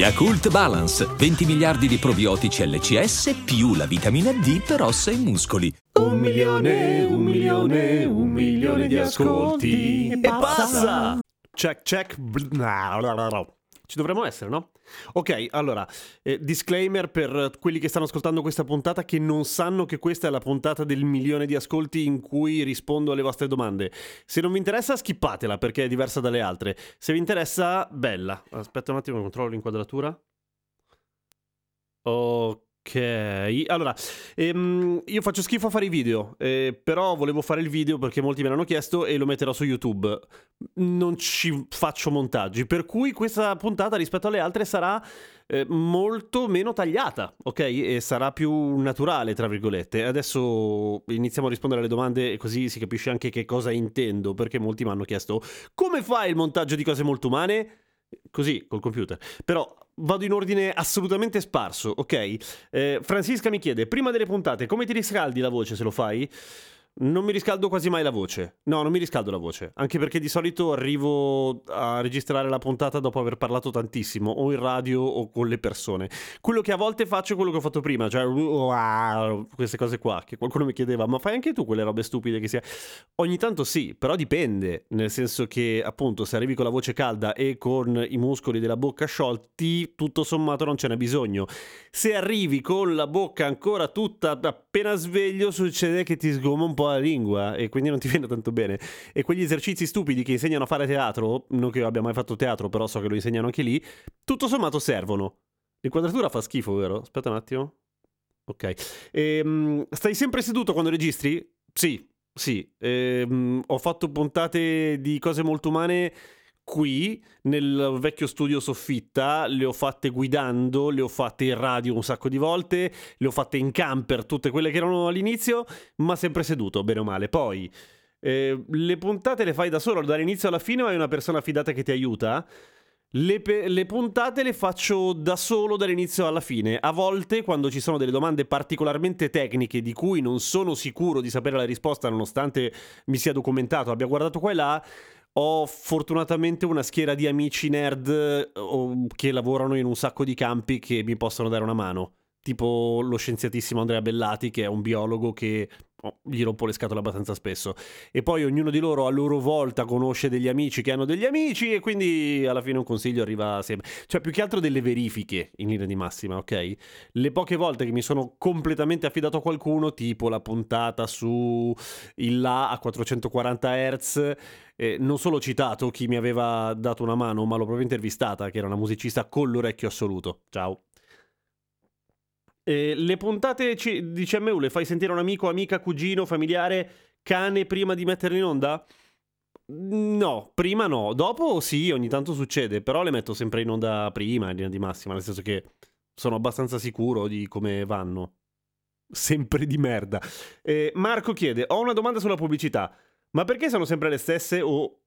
Yakult Balance, 20 miliardi di probiotici LCS più la vitamina D per ossa e muscoli. Un milione, un milione, un milione di ascolti. E passa! Check, check. Ci dovremmo essere, no? Ok, allora, eh, disclaimer per quelli che stanno ascoltando questa puntata che non sanno che questa è la puntata del milione di ascolti in cui rispondo alle vostre domande. Se non vi interessa, skippatela perché è diversa dalle altre. Se vi interessa, bella. Aspetta un attimo, controllo l'inquadratura. Ok. Ok, allora, ehm, io faccio schifo a fare i video, eh, però volevo fare il video perché molti me l'hanno chiesto e lo metterò su YouTube. Non ci faccio montaggi, per cui questa puntata rispetto alle altre sarà eh, molto meno tagliata, ok? E sarà più naturale, tra virgolette. Adesso iniziamo a rispondere alle domande e così si capisce anche che cosa intendo, perché molti mi hanno chiesto come fai il montaggio di cose molto umane? Così, col computer. Però vado in ordine assolutamente sparso, ok? Eh, Francisca mi chiede, prima delle puntate, come ti riscaldi la voce se lo fai? Non mi riscaldo quasi mai la voce. No, non mi riscaldo la voce. Anche perché di solito arrivo a registrare la puntata dopo aver parlato tantissimo, o in radio o con le persone. Quello che a volte faccio è quello che ho fatto prima, cioè queste cose qua, che qualcuno mi chiedeva, ma fai anche tu quelle robe stupide che sia... Ogni tanto sì, però dipende, nel senso che appunto se arrivi con la voce calda e con i muscoli della bocca sciolti, tutto sommato non ce n'è bisogno. Se arrivi con la bocca ancora tutta appena sveglio, succede che ti sgoma un po' la lingua e quindi non ti viene tanto bene. E quegli esercizi stupidi che insegnano a fare teatro, non che io abbia mai fatto teatro, però so che lo insegnano anche lì, tutto sommato servono. L'inquadratura fa schifo, vero? Aspetta un attimo. Ok. Ehm, stai sempre seduto quando registri? Sì, sì. Ehm, ho fatto puntate di cose molto umane qui nel vecchio studio soffitta, le ho fatte guidando, le ho fatte in radio un sacco di volte, le ho fatte in camper, tutte quelle che erano all'inizio, ma sempre seduto, bene o male. Poi eh, le puntate le fai da solo dall'inizio alla fine o hai una persona fidata che ti aiuta? Le, pe- le, puntate le faccio da solo dall'inizio alla fine. A volte, quando ci sono delle domande particolarmente tecniche di cui non sono sicuro di sapere la risposta, nonostante mi sia documentato, abbia guardato qua e là, ho fortunatamente una schiera di amici nerd che lavorano in un sacco di campi che mi possono dare una mano. Tipo lo scienziatissimo Andrea Bellati, che è un biologo che gli rompo le scatole abbastanza spesso. E poi ognuno di loro a loro volta conosce degli amici che hanno degli amici e quindi alla fine un consiglio arriva sempre. Cioè più che altro delle verifiche in linea di massima, ok? Le poche volte che mi sono completamente affidato a qualcuno, tipo la puntata su il La a 440 Hz, eh, non solo ho citato chi mi aveva dato una mano, ma l'ho proprio intervistata, che era una musicista con l'orecchio assoluto. Ciao. Eh, le puntate c- di CMU le fai sentire un amico, amica, cugino, familiare, cane prima di metterle in onda? No, prima no. Dopo sì, ogni tanto succede, però le metto sempre in onda prima, in linea di massima, nel senso che sono abbastanza sicuro di come vanno. Sempre di merda. Eh, Marco chiede, ho una domanda sulla pubblicità. Ma perché sono sempre le stesse o,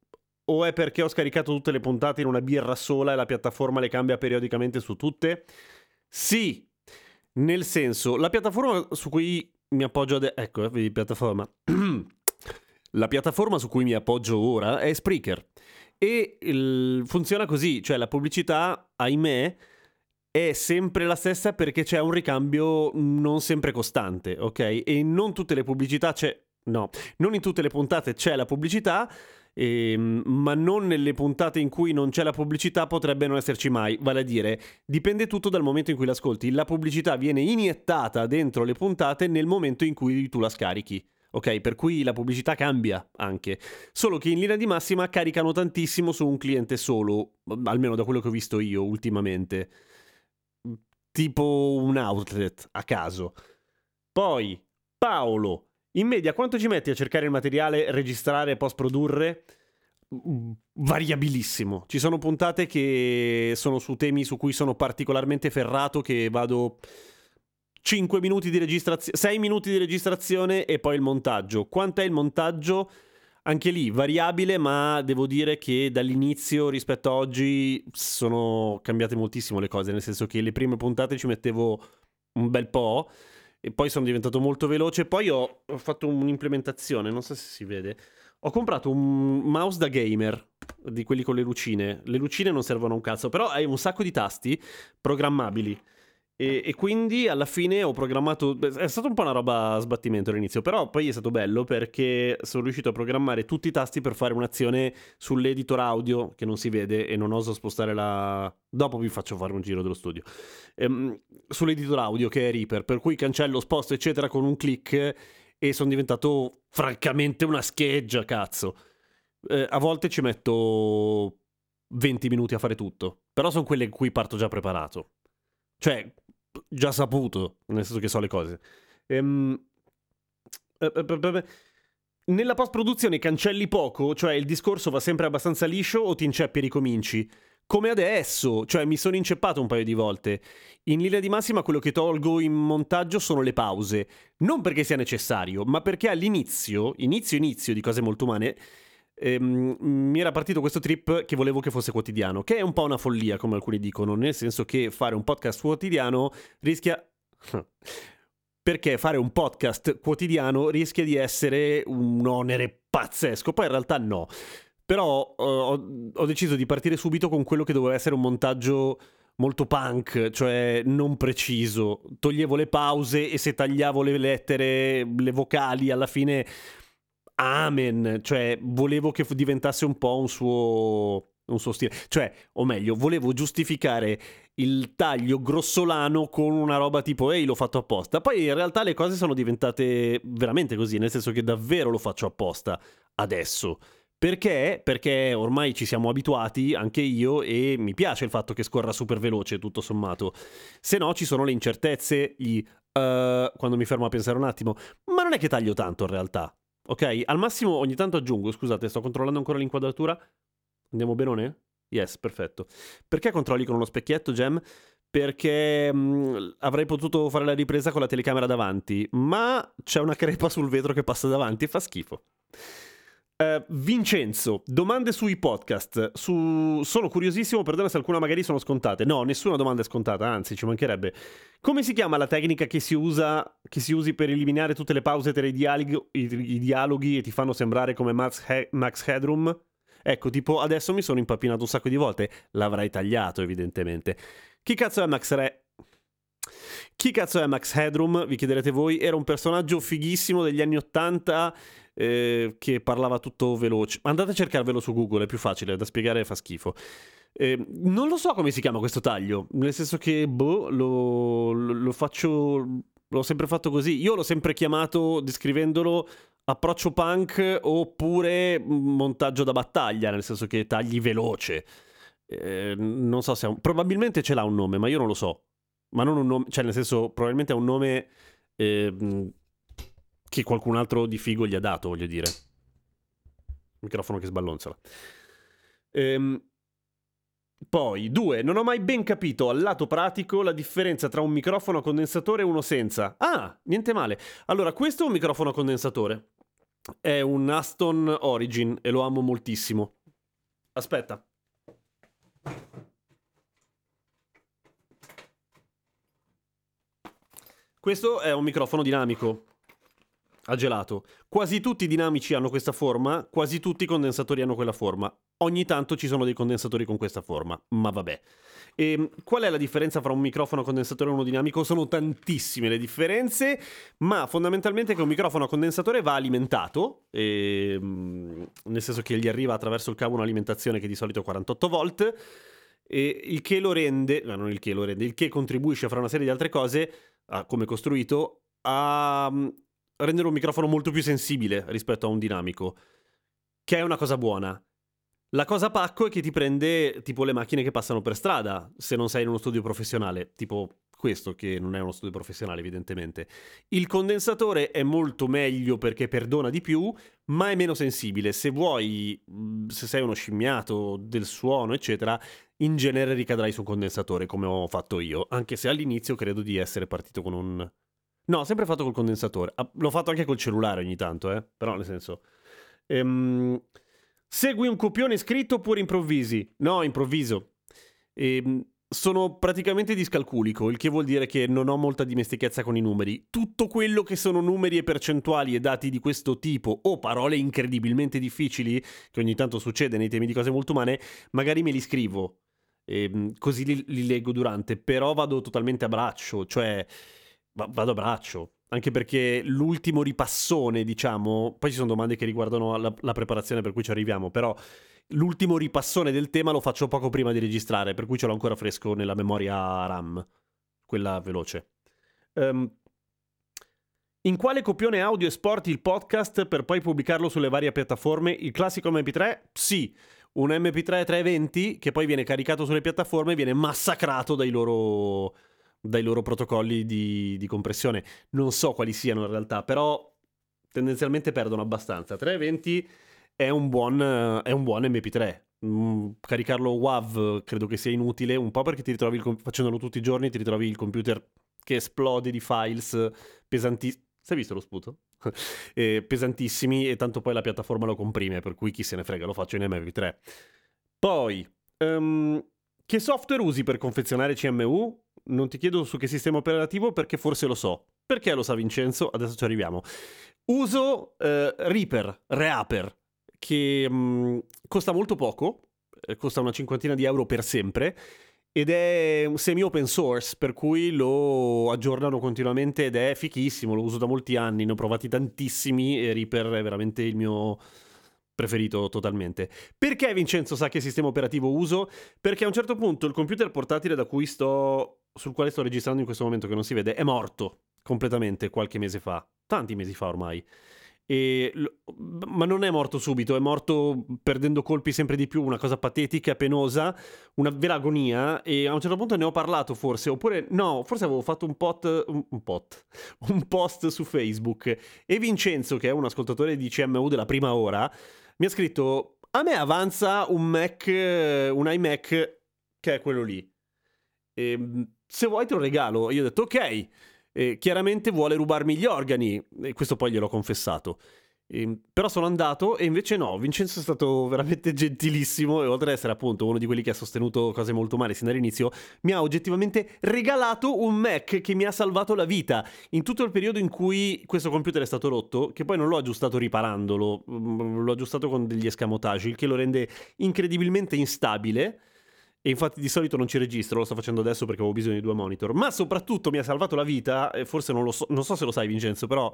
o è perché ho scaricato tutte le puntate in una birra sola e la piattaforma le cambia periodicamente su tutte? Sì, nel senso, la piattaforma su cui mi appoggio adesso... Ecco, eh, vedi, piattaforma. la piattaforma su cui mi appoggio ora è Spreaker. E il... funziona così, cioè la pubblicità, ahimè, è sempre la stessa perché c'è un ricambio non sempre costante, ok? E non tutte le pubblicità c'è... No, non in tutte le puntate c'è la pubblicità, eh, ma non nelle puntate in cui non c'è la pubblicità potrebbe non esserci mai. Vale a dire, dipende tutto dal momento in cui l'ascolti. La pubblicità viene iniettata dentro le puntate nel momento in cui tu la scarichi. Ok, per cui la pubblicità cambia anche. Solo che in linea di massima caricano tantissimo su un cliente solo, almeno da quello che ho visto io ultimamente. Tipo un outlet a caso. Poi, Paolo in media quanto ci metti a cercare il materiale, registrare e post produrre? Mm, variabilissimo. Ci sono puntate che sono su temi su cui sono particolarmente ferrato che vado 5 minuti di registrazione, 6 minuti di registrazione e poi il montaggio. Quanto è il montaggio? Anche lì variabile, ma devo dire che dall'inizio rispetto a oggi sono cambiate moltissimo le cose, nel senso che le prime puntate ci mettevo un bel po' e poi sono diventato molto veloce. Poi ho, ho fatto un'implementazione, non so se si vede. Ho comprato un mouse da gamer di quelli con le lucine. Le lucine non servono a un cazzo, però hai un sacco di tasti programmabili. E, e, quindi alla fine ho programmato. È stata un po' una roba a sbattimento all'inizio, però poi è stato bello perché sono riuscito a programmare tutti i tasti per fare un'azione sull'editor audio che non si vede e non oso spostare la. Dopo vi faccio fare un giro dello studio. Ehm, sull'editor audio che è Reaper, per cui cancello, sposto, eccetera, con un click e sono diventato francamente una scheggia, cazzo. Eh, a volte ci metto 20 minuti a fare tutto, però sono quelle in cui parto già preparato. Cioè, già saputo, nel senso che so le cose. Ehm... Nella post-produzione cancelli poco, cioè il discorso va sempre abbastanza liscio o ti inceppi e ricominci? Come adesso, cioè mi sono inceppato un paio di volte. In linea di massima quello che tolgo in montaggio sono le pause, non perché sia necessario, ma perché all'inizio, inizio inizio di cose molto umane, ehm, mi era partito questo trip che volevo che fosse quotidiano, che è un po' una follia, come alcuni dicono, nel senso che fare un podcast quotidiano rischia... perché fare un podcast quotidiano rischia di essere un onere pazzesco, poi in realtà no. Però uh, ho, ho deciso di partire subito con quello che doveva essere un montaggio molto punk, cioè non preciso. Toglievo le pause e se tagliavo le lettere, le vocali, alla fine amen, cioè volevo che diventasse un po' un suo un suo stile, cioè, o meglio, volevo giustificare il taglio grossolano con una roba tipo ehi l'ho fatto apposta. Poi in realtà le cose sono diventate veramente così, nel senso che davvero lo faccio apposta adesso. Perché? Perché ormai ci siamo abituati, anche io, e mi piace il fatto che scorra super veloce, tutto sommato. Se no ci sono le incertezze, gli uh, quando mi fermo a pensare un attimo. Ma non è che taglio tanto in realtà. Ok? Al massimo ogni tanto aggiungo, scusate, sto controllando ancora l'inquadratura. Andiamo benone? Yes, perfetto. Perché controlli con uno specchietto, Gem? Perché mh, mm, avrei potuto fare la ripresa con la telecamera davanti, ma c'è una crepa sul vetro che passa davanti e fa schifo. Uh, Vincenzo, domande sui podcast. Su... Sono curiosissimo, perdona se alcune magari sono scontate. No, nessuna domanda è scontata, anzi, ci mancherebbe. Come si chiama la tecnica che si usa che si usi per eliminare tutte le pause tra i dialoghi, i, i dialoghi e ti fanno sembrare come Max, He- Max Headroom? Ecco, tipo, adesso mi sono impappinato un sacco di volte. L'avrai tagliato, evidentemente. Chi cazzo è Max Re? Chi cazzo è Max Headroom? Vi chiederete voi. Era un personaggio fighissimo degli anni Ottanta eh, che parlava tutto veloce. Andate a cercarvelo su Google, è più facile, da spiegare fa schifo. Eh, non lo so come si chiama questo taglio, nel senso che boh, lo, lo, lo faccio, l'ho sempre fatto così. Io l'ho sempre chiamato, descrivendolo, approccio punk oppure montaggio da battaglia, nel senso che tagli veloce. Eh, non so se un... probabilmente ce l'ha un nome, ma io non lo so. Ma non un nome, cioè nel senso, probabilmente ha un nome eh, che qualcun altro di figo gli ha dato, voglio dire. Microfono che sballonzola. Ehm, poi, due, non ho mai ben capito al lato pratico la differenza tra un microfono a condensatore e uno senza. Ah, niente male. Allora, questo è un microfono a condensatore. È un Aston Origin e lo amo moltissimo. Aspetta. Questo è un microfono dinamico a gelato. Quasi tutti i dinamici hanno questa forma, quasi tutti i condensatori hanno quella forma. Ogni tanto ci sono dei condensatori con questa forma, ma vabbè. E ehm, qual è la differenza fra un microfono condensatore e uno dinamico? Sono tantissime le differenze, ma fondamentalmente che un microfono a condensatore va alimentato, e, ehm, nel senso che gli arriva attraverso il cavo un'alimentazione che di solito è 48 volt, il che lo rende, no, non il che lo rende, il che contribuisce fra una serie di altre cose, a come è costruito, a rendere un microfono molto più sensibile rispetto a un dinamico, che è una cosa buona. La cosa pacco è che ti prende tipo le macchine che passano per strada, se non sei in uno studio professionale, tipo questo che non è uno studio professionale evidentemente. Il condensatore è molto meglio perché perdona di più, ma è meno sensibile. Se vuoi, mm, se sei uno scimmiato del suono, eccetera, in genere ricadrai su un condensatore come ho fatto io, anche se all'inizio credo di essere partito con un No, sempre fatto col condensatore. Ah, l'ho fatto anche col cellulare ogni tanto, eh. Però nel senso... Ehm, segui un copione scritto oppure improvvisi? No, improvviso. Ehm, sono praticamente discalculico, il che vuol dire che non ho molta dimestichezza con i numeri. Tutto quello che sono numeri e percentuali e dati di questo tipo, o parole incredibilmente difficili, che ogni tanto succede nei temi di cose molto umane, magari me li scrivo. E, ehm, così li, li leggo durante, però vado totalmente a braccio, cioè vado a braccio. Anche perché l'ultimo ripassone, diciamo, poi ci sono domande che riguardano la, la preparazione per cui ci arriviamo, però l'ultimo ripassone del tema lo faccio poco prima di registrare, per cui ce l'ho ancora fresco nella memoria RAM, quella veloce. Um, in quale copione audio esporti il podcast per poi pubblicarlo sulle varie piattaforme? Il classico MP3? Sì. Un MP3 320 che poi viene caricato sulle piattaforme viene massacrato dai loro, dai loro protocolli di, di compressione. Non so quali siano in realtà, però tendenzialmente perdono abbastanza. 320 è un buon, è un buon MP3. Mm, caricarlo WAV credo che sia inutile, un po' perché ti ritrovi, il, facendolo tutti i giorni, ti ritrovi il computer che esplode di files Sai visto lo sputo? eh, pesantissimi e tanto poi la piattaforma lo comprime, per cui chi se ne frega, lo faccio in MP3. Poi, um, che software usi per confezionare CMU? Non ti chiedo su che sistema operativo perché forse lo so. Perché lo sa Vincenzo? Adesso ci arriviamo. Uso uh, Reaper, Reaper, che mh, mm, costa molto poco, eh, costa una cinquantina di euro per sempre ed è semi open source per cui lo aggiornano continuamente ed è fichissimo, lo uso da molti anni, ne ho provati tantissimi e Reaper è veramente il mio preferito totalmente. Perché Vincenzo sa che sistema operativo uso? Perché a un certo punto il computer portatile da cui sto sul quale sto registrando in questo momento che non si vede è morto completamente qualche mese fa, tanti mesi fa ormai. E, ma non è morto subito, è morto perdendo colpi sempre di più, una cosa patetica, penosa, una vera agonia. E a un certo punto ne ho parlato forse, oppure no, forse avevo fatto un, pot, un, un, pot, un post su Facebook. E Vincenzo, che è un ascoltatore di CMU della prima ora, mi ha scritto: A me avanza un Mac, un iMac che è quello lì. E, se vuoi te lo regalo. Io ho detto ok eh, chiaramente vuole rubarmi gli organi, e questo poi gliel'ho confessato. Eh, però sono andato e invece no, Vincenzo è stato veramente gentilissimo e oltre ad essere appunto uno di quelli che ha sostenuto cose molto male sin dall'inizio, mi ha oggettivamente regalato un Mac che mi ha salvato la vita in tutto il periodo in cui questo computer è stato rotto, che poi non l'ho aggiustato riparandolo, mm, l'ho aggiustato con degli escamotage, il che lo rende incredibilmente instabile e infatti di solito non ci registro, lo sto facendo adesso perché avevo bisogno di due monitor. Ma soprattutto mi ha salvato la vita, forse non, so, non so se lo sai Vincenzo, però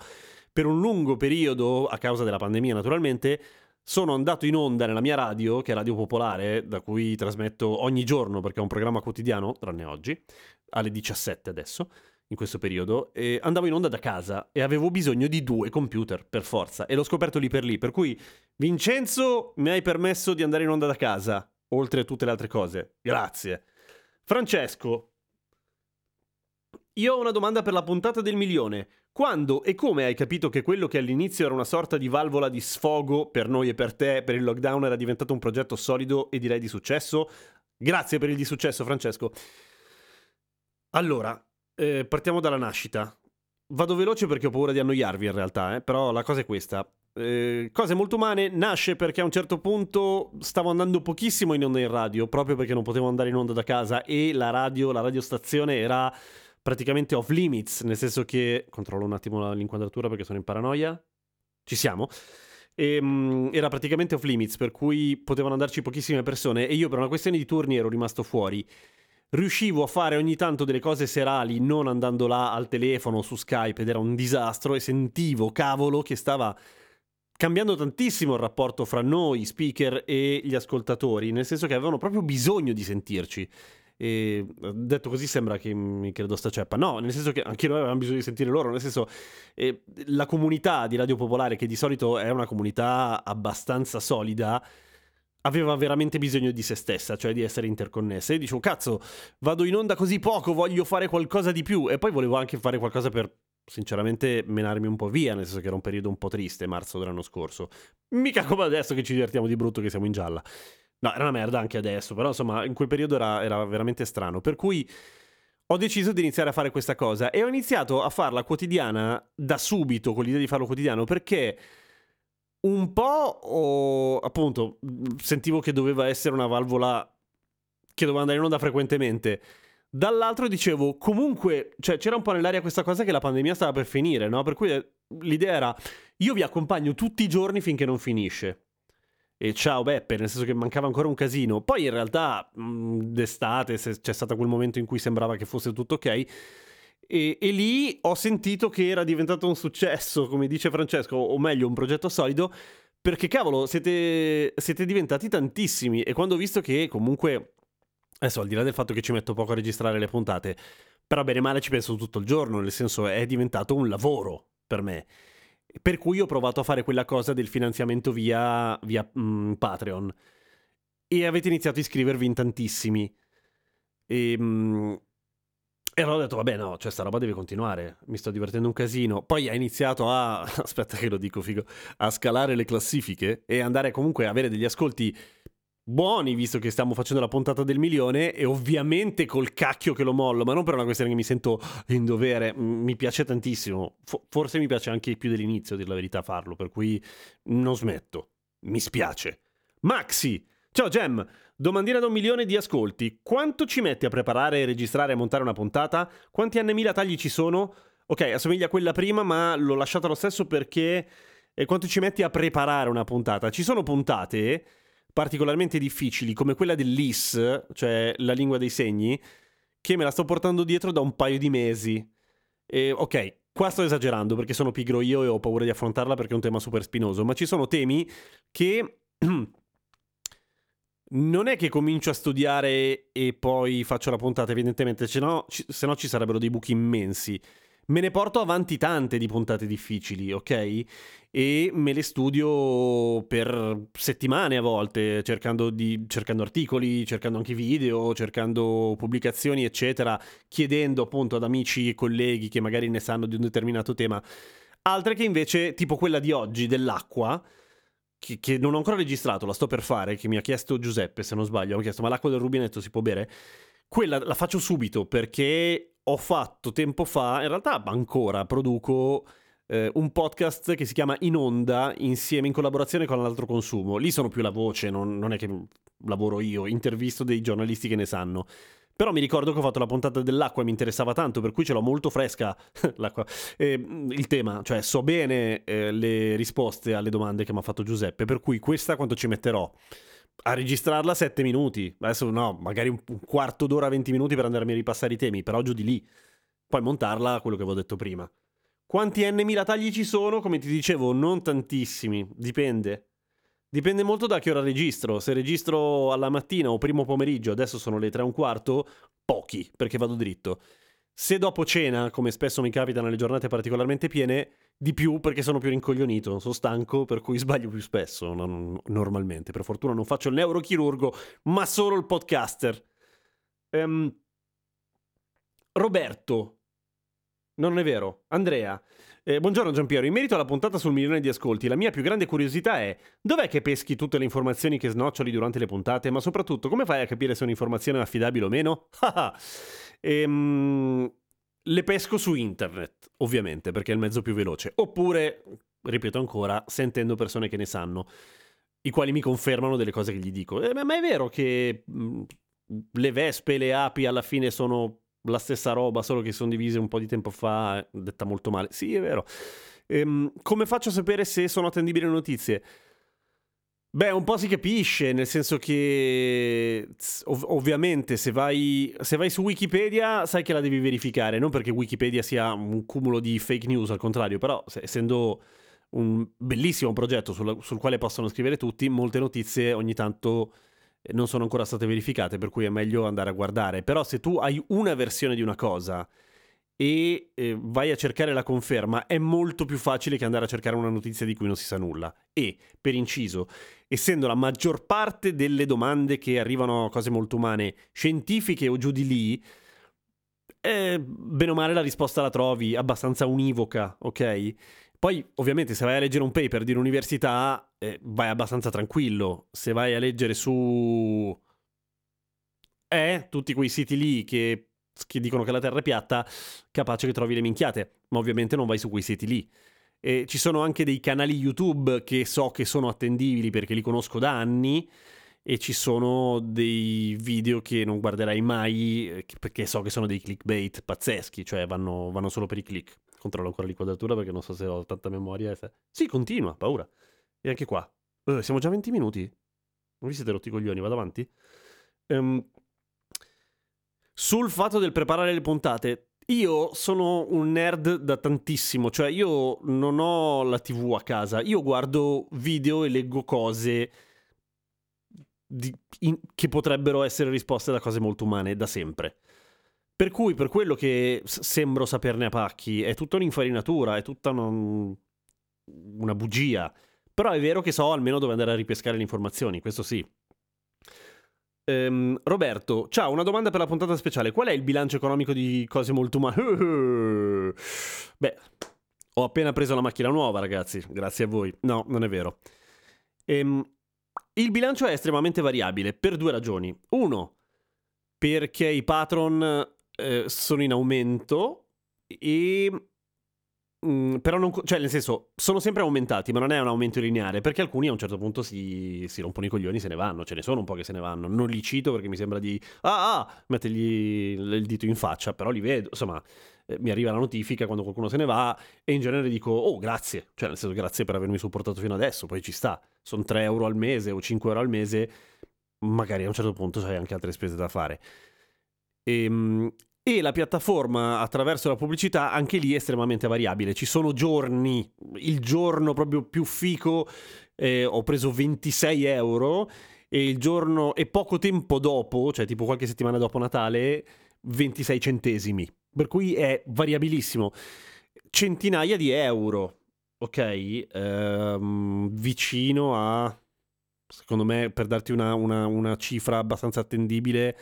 per un lungo periodo, a causa della pandemia naturalmente, sono andato in onda nella mia radio, che è Radio Popolare, da cui trasmetto ogni giorno perché è un programma quotidiano, tranne oggi, alle 17 adesso, in questo periodo, e andavo in onda da casa e avevo bisogno di due computer, per forza, e l'ho scoperto lì per lì, per cui Vincenzo mi hai permesso di andare in onda da casa, oltre a tutte le altre cose. Grazie. Francesco, io ho una domanda per la puntata del milione. Quando e come hai capito che quello che all'inizio era una sorta di valvola di sfogo per noi e per te, per il lockdown, era diventato un progetto solido e direi di successo? Grazie per il di successo, Francesco. Allora, eh, partiamo dalla nascita. Vado veloce perché ho paura di annoiarvi in realtà, eh? però la cosa è questa. Eh, cose molto umane nasce perché a un certo punto stavo andando pochissimo in onda in radio, proprio perché non potevo andare in onda da casa e la radio, la radiostazione era praticamente off limits, nel senso che controllo un attimo l'inquadratura perché sono in paranoia. Ci siamo. E, um, era praticamente off limits, per cui potevano andarci pochissime persone e io per una questione di turni ero rimasto fuori. Riuscivo a fare ogni tanto delle cose serali non andando là al telefono su Skype ed era un disastro e sentivo, cavolo, che stava cambiando tantissimo il rapporto fra noi, speaker, e gli ascoltatori, nel senso che avevano proprio bisogno di sentirci. E detto così sembra che mi credo sta ceppa. No, nel senso che anche noi avevamo bisogno di sentire loro. Nel senso, eh, la comunità di Radio Popolare, che di solito è una comunità abbastanza solida, aveva veramente bisogno di se stessa, cioè di essere interconnessa. E dicevo, cazzo, vado in onda così poco, voglio fare qualcosa di più. E poi volevo anche fare qualcosa per sinceramente menarmi un po' via, nel senso che era un periodo un po' triste, marzo dell'anno scorso. Mica come adesso che ci divertiamo di brutto che siamo in gialla. No, era una merda anche adesso, però insomma in quel periodo era, era veramente strano. Per cui ho deciso di iniziare a fare questa cosa e ho iniziato a farla quotidiana da subito, con l'idea di farlo quotidiano, perché un po' ho, appunto, sentivo che doveva essere una valvola che doveva andare in onda frequentemente. Dall'altro dicevo, comunque, cioè, c'era un po' nell'aria questa cosa che la pandemia stava per finire, no? Per cui eh, l'idea era, io vi accompagno tutti i giorni finché non finisce. E ciao Beppe, nel senso che mancava ancora un casino. Poi in realtà, mh, d'estate, c'è stato quel momento in cui sembrava che fosse tutto ok. E, e, lì ho sentito che era diventato un successo, come dice Francesco, o meglio, un progetto solido, perché cavolo, siete, siete diventati tantissimi. E quando ho visto che comunque Adesso, al di là del fatto che ci metto poco a registrare le puntate, però bene o male ci penso tutto il giorno, nel senso è diventato un lavoro per me. Per cui ho provato a fare quella cosa del finanziamento via, via mm, Patreon. E avete iniziato a iscrivervi in tantissimi. E, mm, e allora ho detto, vabbè, no, cioè sta roba deve continuare, mi sto divertendo un casino. Poi ha iniziato a, aspetta che lo dico figo, a scalare le classifiche e andare comunque a avere degli ascolti buoni, visto che stiamo facendo la puntata del milione, e ovviamente col cacchio che lo mollo, ma non per una questione che mi sento in dovere, mi piace tantissimo, forse mi piace anche più dell'inizio, a dire la verità, farlo, per cui non smetto, mi spiace. Maxi! Ciao Gem, domandina da un milione di ascolti, quanto ci metti a preparare, registrare e montare una puntata? Quanti anni mila tagli ci sono? Ok, assomiglia a quella prima, ma l'ho lasciata lo stesso perché... E quanto ci metti a preparare una puntata? Ci sono puntate particolarmente difficili come quella dell'IS, cioè la lingua dei segni, che me la sto portando dietro da un paio di mesi. E, ok, qua sto esagerando perché sono pigro io e ho paura di affrontarla perché è un tema super spinoso, ma ci sono temi che non è che comincio a studiare e poi faccio la puntata, evidentemente, se no, no ci sarebbero dei buchi immensi. Me ne porto avanti tante di puntate difficili, ok? E me le studio per settimane a volte, cercando, di, cercando articoli, cercando anche video, cercando pubblicazioni, eccetera, chiedendo appunto ad amici e colleghi che magari ne sanno di un determinato tema. Altre che invece, tipo quella di oggi, dell'acqua, che, che, non ho ancora registrato, la sto per fare, che mi ha chiesto Giuseppe, se non sbaglio, mi ha chiesto ma l'acqua del rubinetto si può bere? Quella la faccio subito perché ho fatto tempo fa, in realtà ancora produco eh, un podcast che si chiama In Onda insieme in collaborazione con l'altro consumo. Lì sono più la voce, non, non è che lavoro io, intervisto dei giornalisti che ne sanno. Però mi ricordo che ho fatto la puntata dell'acqua e mi interessava tanto, per cui ce l'ho molto fresca l'acqua. Eh, il tema, cioè so bene eh, le risposte alle domande che mi ha fatto Giuseppe, per cui questa quanto ci metterò? A registrarla 7 minuti. Adesso no, magari un, quarto d'ora, 20 minuti per andarmi a ripassare i temi, però giù di lì. Poi montarla, quello che avevo detto prima. Quanti n mila tagli ci sono? Come ti dicevo, non tantissimi, dipende. Dipende molto da che ora registro. Se registro alla mattina o primo pomeriggio, adesso sono le 3 e un quarto, pochi, perché vado dritto. Se dopo cena, come spesso mi capita nelle giornate particolarmente piene, di più perché sono più rincoglionito, sono stanco, per cui sbaglio più spesso, non, normalmente. Per fortuna non faccio il neurochirurgo, ma solo il podcaster. Um, Roberto, non è vero, Andrea. Eh, buongiorno Giampiero, in merito alla puntata sul milione di ascolti, la mia più grande curiosità è dov'è che peschi tutte le informazioni che snoccioli durante le puntate, ma soprattutto come fai a capire se un'informazione è affidabile o meno? ehm, le pesco su internet, ovviamente, perché è il mezzo più veloce. Oppure, ripeto ancora, sentendo persone che ne sanno, i quali mi confermano delle cose che gli dico. Eh, ma è vero che le vespe e le api alla fine sono la stessa roba, solo che sono divise un po' di tempo fa, detta molto male. Sì, è vero. Ehm, come faccio a sapere se sono attendibili le notizie? Beh, un po' si capisce, nel senso che ov- ovviamente se vai, se vai, su Wikipedia sai che la devi verificare, non perché Wikipedia sia un cumulo di fake news, al contrario, però se, essendo un bellissimo progetto sul, sul, quale possono scrivere tutti, molte notizie ogni tanto eh, non sono ancora state verificate, per cui è meglio andare a guardare. Però se tu hai una versione di una cosa e eh, vai a cercare la conferma, è molto più facile che andare a cercare una notizia di cui non si sa nulla. E, per inciso, essendo la maggior parte delle domande che arrivano a cose molto umane scientifiche o giù di lì, eh, bene o male la risposta la trovi abbastanza univoca, ok? Poi, ovviamente, se vai a leggere un paper di un'università, eh, vai abbastanza tranquillo. Se vai a leggere su... Eh, tutti quei siti lì che che dicono che la Terra è piatta, capace che trovi le minchiate, ma ovviamente non vai su quei siti lì. E ci sono anche dei canali YouTube che so che sono attendibili perché li conosco da anni e ci sono dei video che non guarderai mai eh, perché so che sono dei clickbait pazzeschi, cioè vanno, vanno solo per i click. Controllo ancora l'inquadratura perché non so se ho tanta memoria. Sì, continua, paura. E anche qua. Uh, siamo già a 20 minuti. Non vi siete rotti i coglioni, vado avanti. Um, sul fatto del preparare le puntate, io sono un nerd da tantissimo, cioè io non ho la TV a casa, io guardo video e leggo cose di, in, che potrebbero essere risposte da cose molto umane da sempre. Per cui, per quello che s- sembro saperne a pacchi, è tutta un'infarinatura, è tutta una, una bugia. Però è vero che so almeno dove andare a ripescare le informazioni, questo sì. Ehm, Roberto, ciao, una domanda per la puntata speciale. Qual è il bilancio economico di cose molto umane? Beh, ho appena preso la macchina nuova, ragazzi, grazie a voi. No, non è vero. Ehm, il bilancio è estremamente variabile per due ragioni. Uno, perché i patron eh, sono in aumento e... Mm, però non... Cioè, nel senso, sono sempre aumentati, ma non è un aumento lineare, perché alcuni a un certo punto si, si rompono i coglioni e se ne vanno. Ce ne sono un po' che se ne vanno. Non li cito perché mi sembra di... Ah, ah, mettergli il dito in faccia, però li vedo. Insomma, eh, mi arriva la notifica quando qualcuno se ne va e in genere dico, oh, grazie. Cioè, nel senso, grazie per avermi supportato fino adesso, poi ci sta sono 3 euro al mese o 5 euro al mese, magari a un certo punto hai anche altre spese da fare. E, ehm, e la piattaforma attraverso la pubblicità anche lì è estremamente variabile. Ci sono giorni, il giorno proprio più fico eh, ho preso 26 euro e il giorno e poco tempo dopo, cioè tipo qualche settimana dopo Natale, 26 centesimi. Per cui è variabilissimo. Centinaia di euro ok, ehm, vicino a, secondo me, per darti una, una, una, cifra abbastanza attendibile,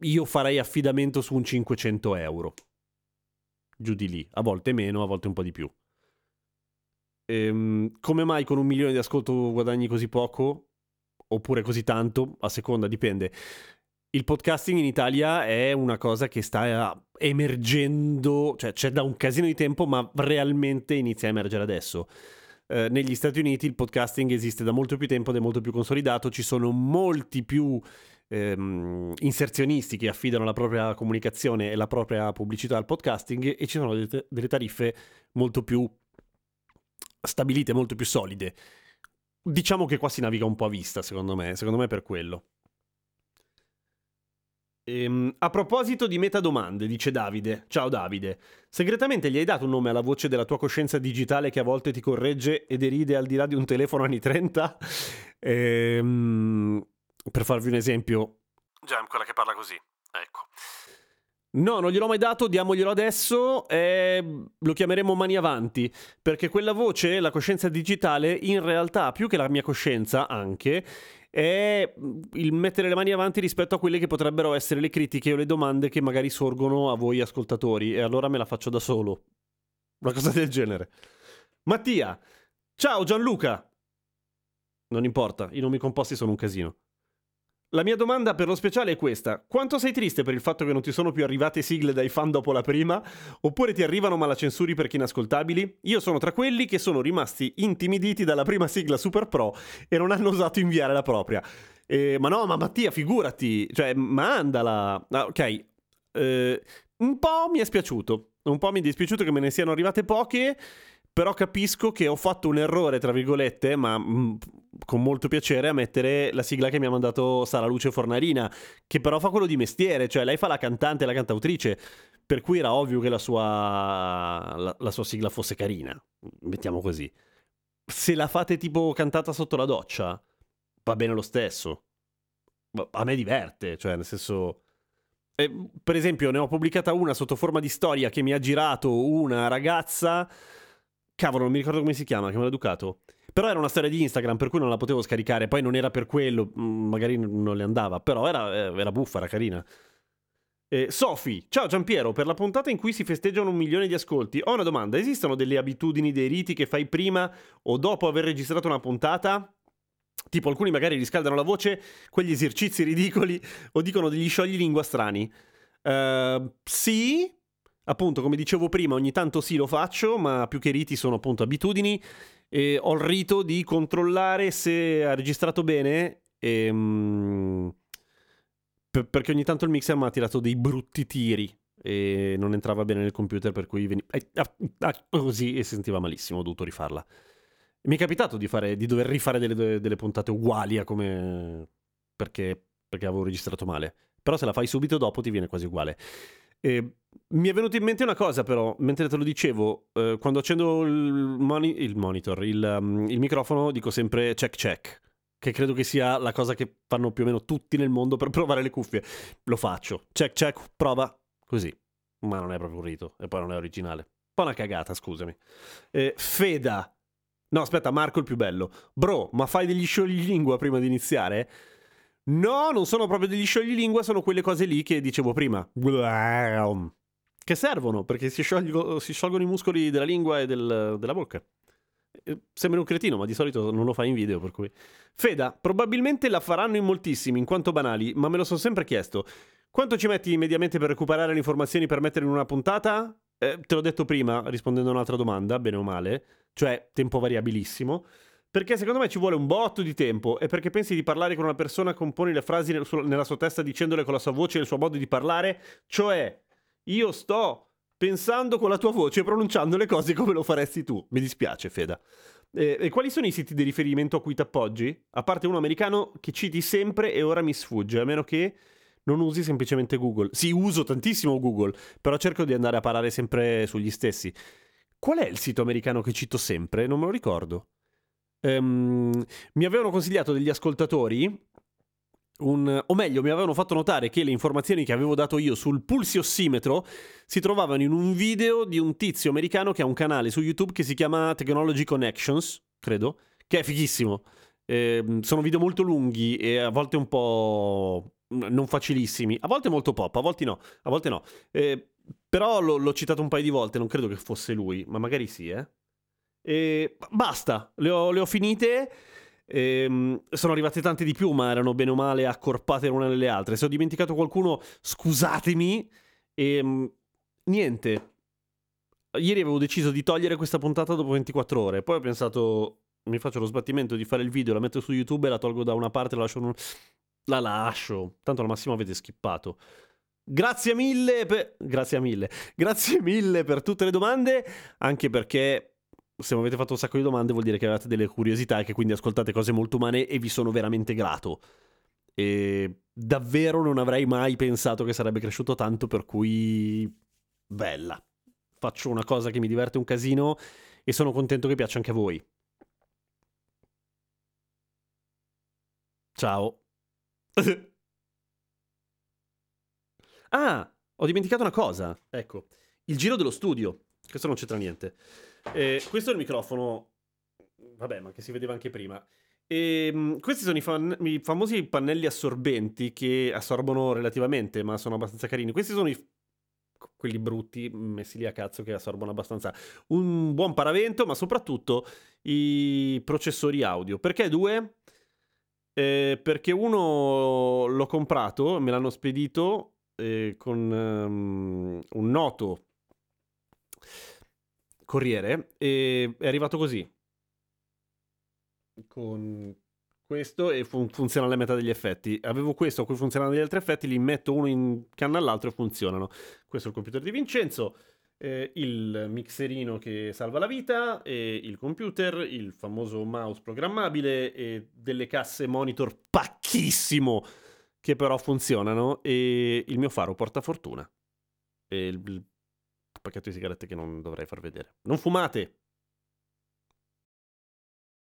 io farei affidamento su un 500 euro. Giù di lì, a volte meno, a volte un po' di più. Ehm, come mai con un milione di ascolto guadagni così poco? Oppure così tanto? A seconda, dipende il podcasting in Italia è una cosa che sta emergendo, cioè c'è da un casino di tempo, ma realmente inizia a emergere adesso. Eh, negli Stati Uniti il podcasting esiste da molto più tempo ed è molto più consolidato, ci sono molti più ehm, inserzionisti che affidano la propria comunicazione e la propria pubblicità al podcasting e ci sono delle, delle tariffe molto più stabilite, molto più solide. Diciamo che qua si naviga un po' a vista, secondo me, secondo me per quello. Ehm, a proposito di metadomande, dice Davide. Ciao Davide. Segretamente gli hai dato un nome alla voce della tua coscienza digitale che a volte ti corregge e deride al di là di un telefono anni 30? Ehm, per farvi un esempio. Già, quella che parla così. Ecco. No, non gliel'ho mai dato, diamoglielo adesso e lo chiameremo mani avanti, perché quella voce, la coscienza digitale, in realtà, più che la mia coscienza anche, è il mettere le mani avanti rispetto a quelle che potrebbero essere le critiche o le domande che magari sorgono a voi ascoltatori e allora me la faccio da solo. Una cosa del genere. Mattia, ciao Gianluca. Non importa, i nomi composti sono un casino. La mia domanda per lo speciale è questa. Quanto sei triste per il fatto che non ti sono più arrivate sigle dai fan dopo la prima? Oppure ti arrivano ma la censuri perché inascoltabili? Io sono tra quelli che sono rimasti intimiditi dalla prima sigla Super Pro e non hanno osato inviare la propria. Eh, ma no, ma Mattia, figurati, cioè, mandala. Ah, ok, eh, un po' mi è spiaciuto. Un po' mi è dispiaciuto che me ne siano arrivate poche però capisco che ho fatto un errore, tra virgolette, ma mh, mm, con molto piacere a mettere la sigla che mi ha mandato Sara Luce Fornarina, che però fa quello di mestiere, cioè lei fa la cantante e la cantautrice, per cui era ovvio che la sua, la, la sua sigla fosse carina, mettiamo così. Se la fate tipo cantata sotto la doccia, va bene lo stesso. A me diverte, cioè nel senso... Eh, per esempio, ne ho pubblicata una sotto forma di storia che mi ha girato una ragazza Cavolo, non mi ricordo come si chiama, che me l'ha educato. Però era una storia di Instagram, per cui non la potevo scaricare. Poi non era per quello, mm, magari non le andava. Però era, eh, era buffa, era carina. Eh, Sofi, ciao Giampiero, per la puntata in cui si festeggiano un milione di ascolti, ho una domanda. Esistono delle abitudini, dei riti che fai prima o dopo aver registrato una puntata? Tipo alcuni magari riscaldano la voce, quegli esercizi ridicoli o dicono degli sciogli lingua strani. Uh, sì, appunto, come dicevo prima, ogni tanto sì lo faccio, ma più che riti sono appunto abitudini. E ho il rito di controllare se ha registrato bene. E, um, per, perché ogni tanto il mixer mi ha tirato dei brutti tiri e non entrava bene nel computer, per cui veniva così e si sentiva malissimo. Ho dovuto rifarla. Mi è capitato di, fare, di dover rifare delle, delle, puntate uguali a come. Perché, perché avevo registrato male. Però se la fai subito dopo ti viene quasi uguale. E mi è venuta in mente una cosa però, mentre te lo dicevo, eh, quando accendo il, moni- il monitor, il, um, il, microfono, dico sempre check check, che credo che sia la cosa che fanno più o meno tutti nel mondo per provare le cuffie. Lo faccio, check check, prova, così. Ma non è proprio un rito, e poi non è originale. Un po' una cagata, scusami. Eh, Feda. No, aspetta, Marco il più bello. Bro, ma fai degli scioglilingua prima di iniziare? No, non sono proprio degli scioglilingua, sono quelle cose lì che dicevo prima. Che servono perché si, sciolgo, si sciolgono i muscoli della lingua e del, della bocca. Eh, sembra un cretino, ma di solito non lo fai in video, per cui... Feda, probabilmente la faranno in moltissimi, in quanto banali, ma me lo sono sempre chiesto. Quanto ci metti mediamente per recuperare le informazioni per mettere in una puntata? Eh, te l'ho detto prima, rispondendo a un'altra domanda, bene o male, cioè tempo variabilissimo. Perché secondo me ci vuole un botto di tempo e perché pensi di parlare con una persona, componi le frasi nel suo, nella sua testa dicendole con la sua voce e il suo modo di parlare, cioè io sto pensando con la tua voce e pronunciando le cose come lo faresti tu. Mi dispiace, Feda. E, e, quali sono i siti di riferimento a cui ti appoggi? A parte uno americano che citi sempre e ora mi sfugge, a meno che non usi semplicemente Google. Sì, uso tantissimo Google, però cerco di andare a parare sempre sugli stessi. Qual è il sito americano che cito sempre? Non me lo ricordo. Um, mi avevano consigliato degli ascoltatori, un, o meglio, mi avevano fatto notare che le informazioni che avevo dato io sul pulsiossimetro si trovavano in un video di un tizio americano che ha un canale su YouTube che si chiama Technology Connections, credo, che è fighissimo. Eh, sono video molto lunghi e a volte un po' non facilissimi, a volte molto pop, a volte no, a volte no. Eh, però l'ho, l'ho citato un paio di volte, non credo che fosse lui, ma magari sì, eh. E basta, le ho, le ho finite. Ehm, sono arrivate tante di più, ma erano bene o male accorpate l'una nelle altre. Se ho dimenticato qualcuno, scusatemi. E ehm, niente. Ieri avevo deciso di togliere questa puntata dopo 24 ore. Poi ho pensato, mi faccio lo sbattimento di fare il video, la metto su YouTube e la tolgo da una parte, la lascio. Un... La lascio. Tanto al massimo avete skippato. Grazie mille per... Grazie mille. Grazie mille per tutte le domande, anche perché se mi avete fatto un sacco di domande vuol dire che avete delle curiosità e che quindi ascoltate cose molto umane e vi sono veramente grato. E davvero non avrei mai pensato che sarebbe cresciuto tanto, per cui bella. Faccio una cosa che mi diverte un casino e sono contento che piaccia anche a voi. Ciao. ah, ho dimenticato una cosa. Ecco, il giro dello studio. Questo non c'entra niente. Eh, questo è il microfono, vabbè, ma che si vedeva anche prima. E, ehm, questi sono i, fan, i, famosi pannelli assorbenti che assorbono relativamente, ma sono abbastanza carini. Questi sono i, quelli brutti, messi lì a cazzo, che assorbono abbastanza. Un buon paravento, ma soprattutto i processori audio. Perché due? Eh, perché uno l'ho comprato, me l'hanno spedito eh, con um, un noto Corriere e è arrivato così. Con questo e fun- funziona la metà degli effetti. Avevo questo a cui funzionano gli altri effetti, li metto uno in canna all'altro e funzionano. Questo è il computer di Vincenzo, eh, il mixerino che salva la vita, e il computer, il famoso mouse programmabile e delle casse monitor pacchissimo che però funzionano e il mio faro porta fortuna. E il pacchetto di sigarette che non dovrei far vedere. Non fumate!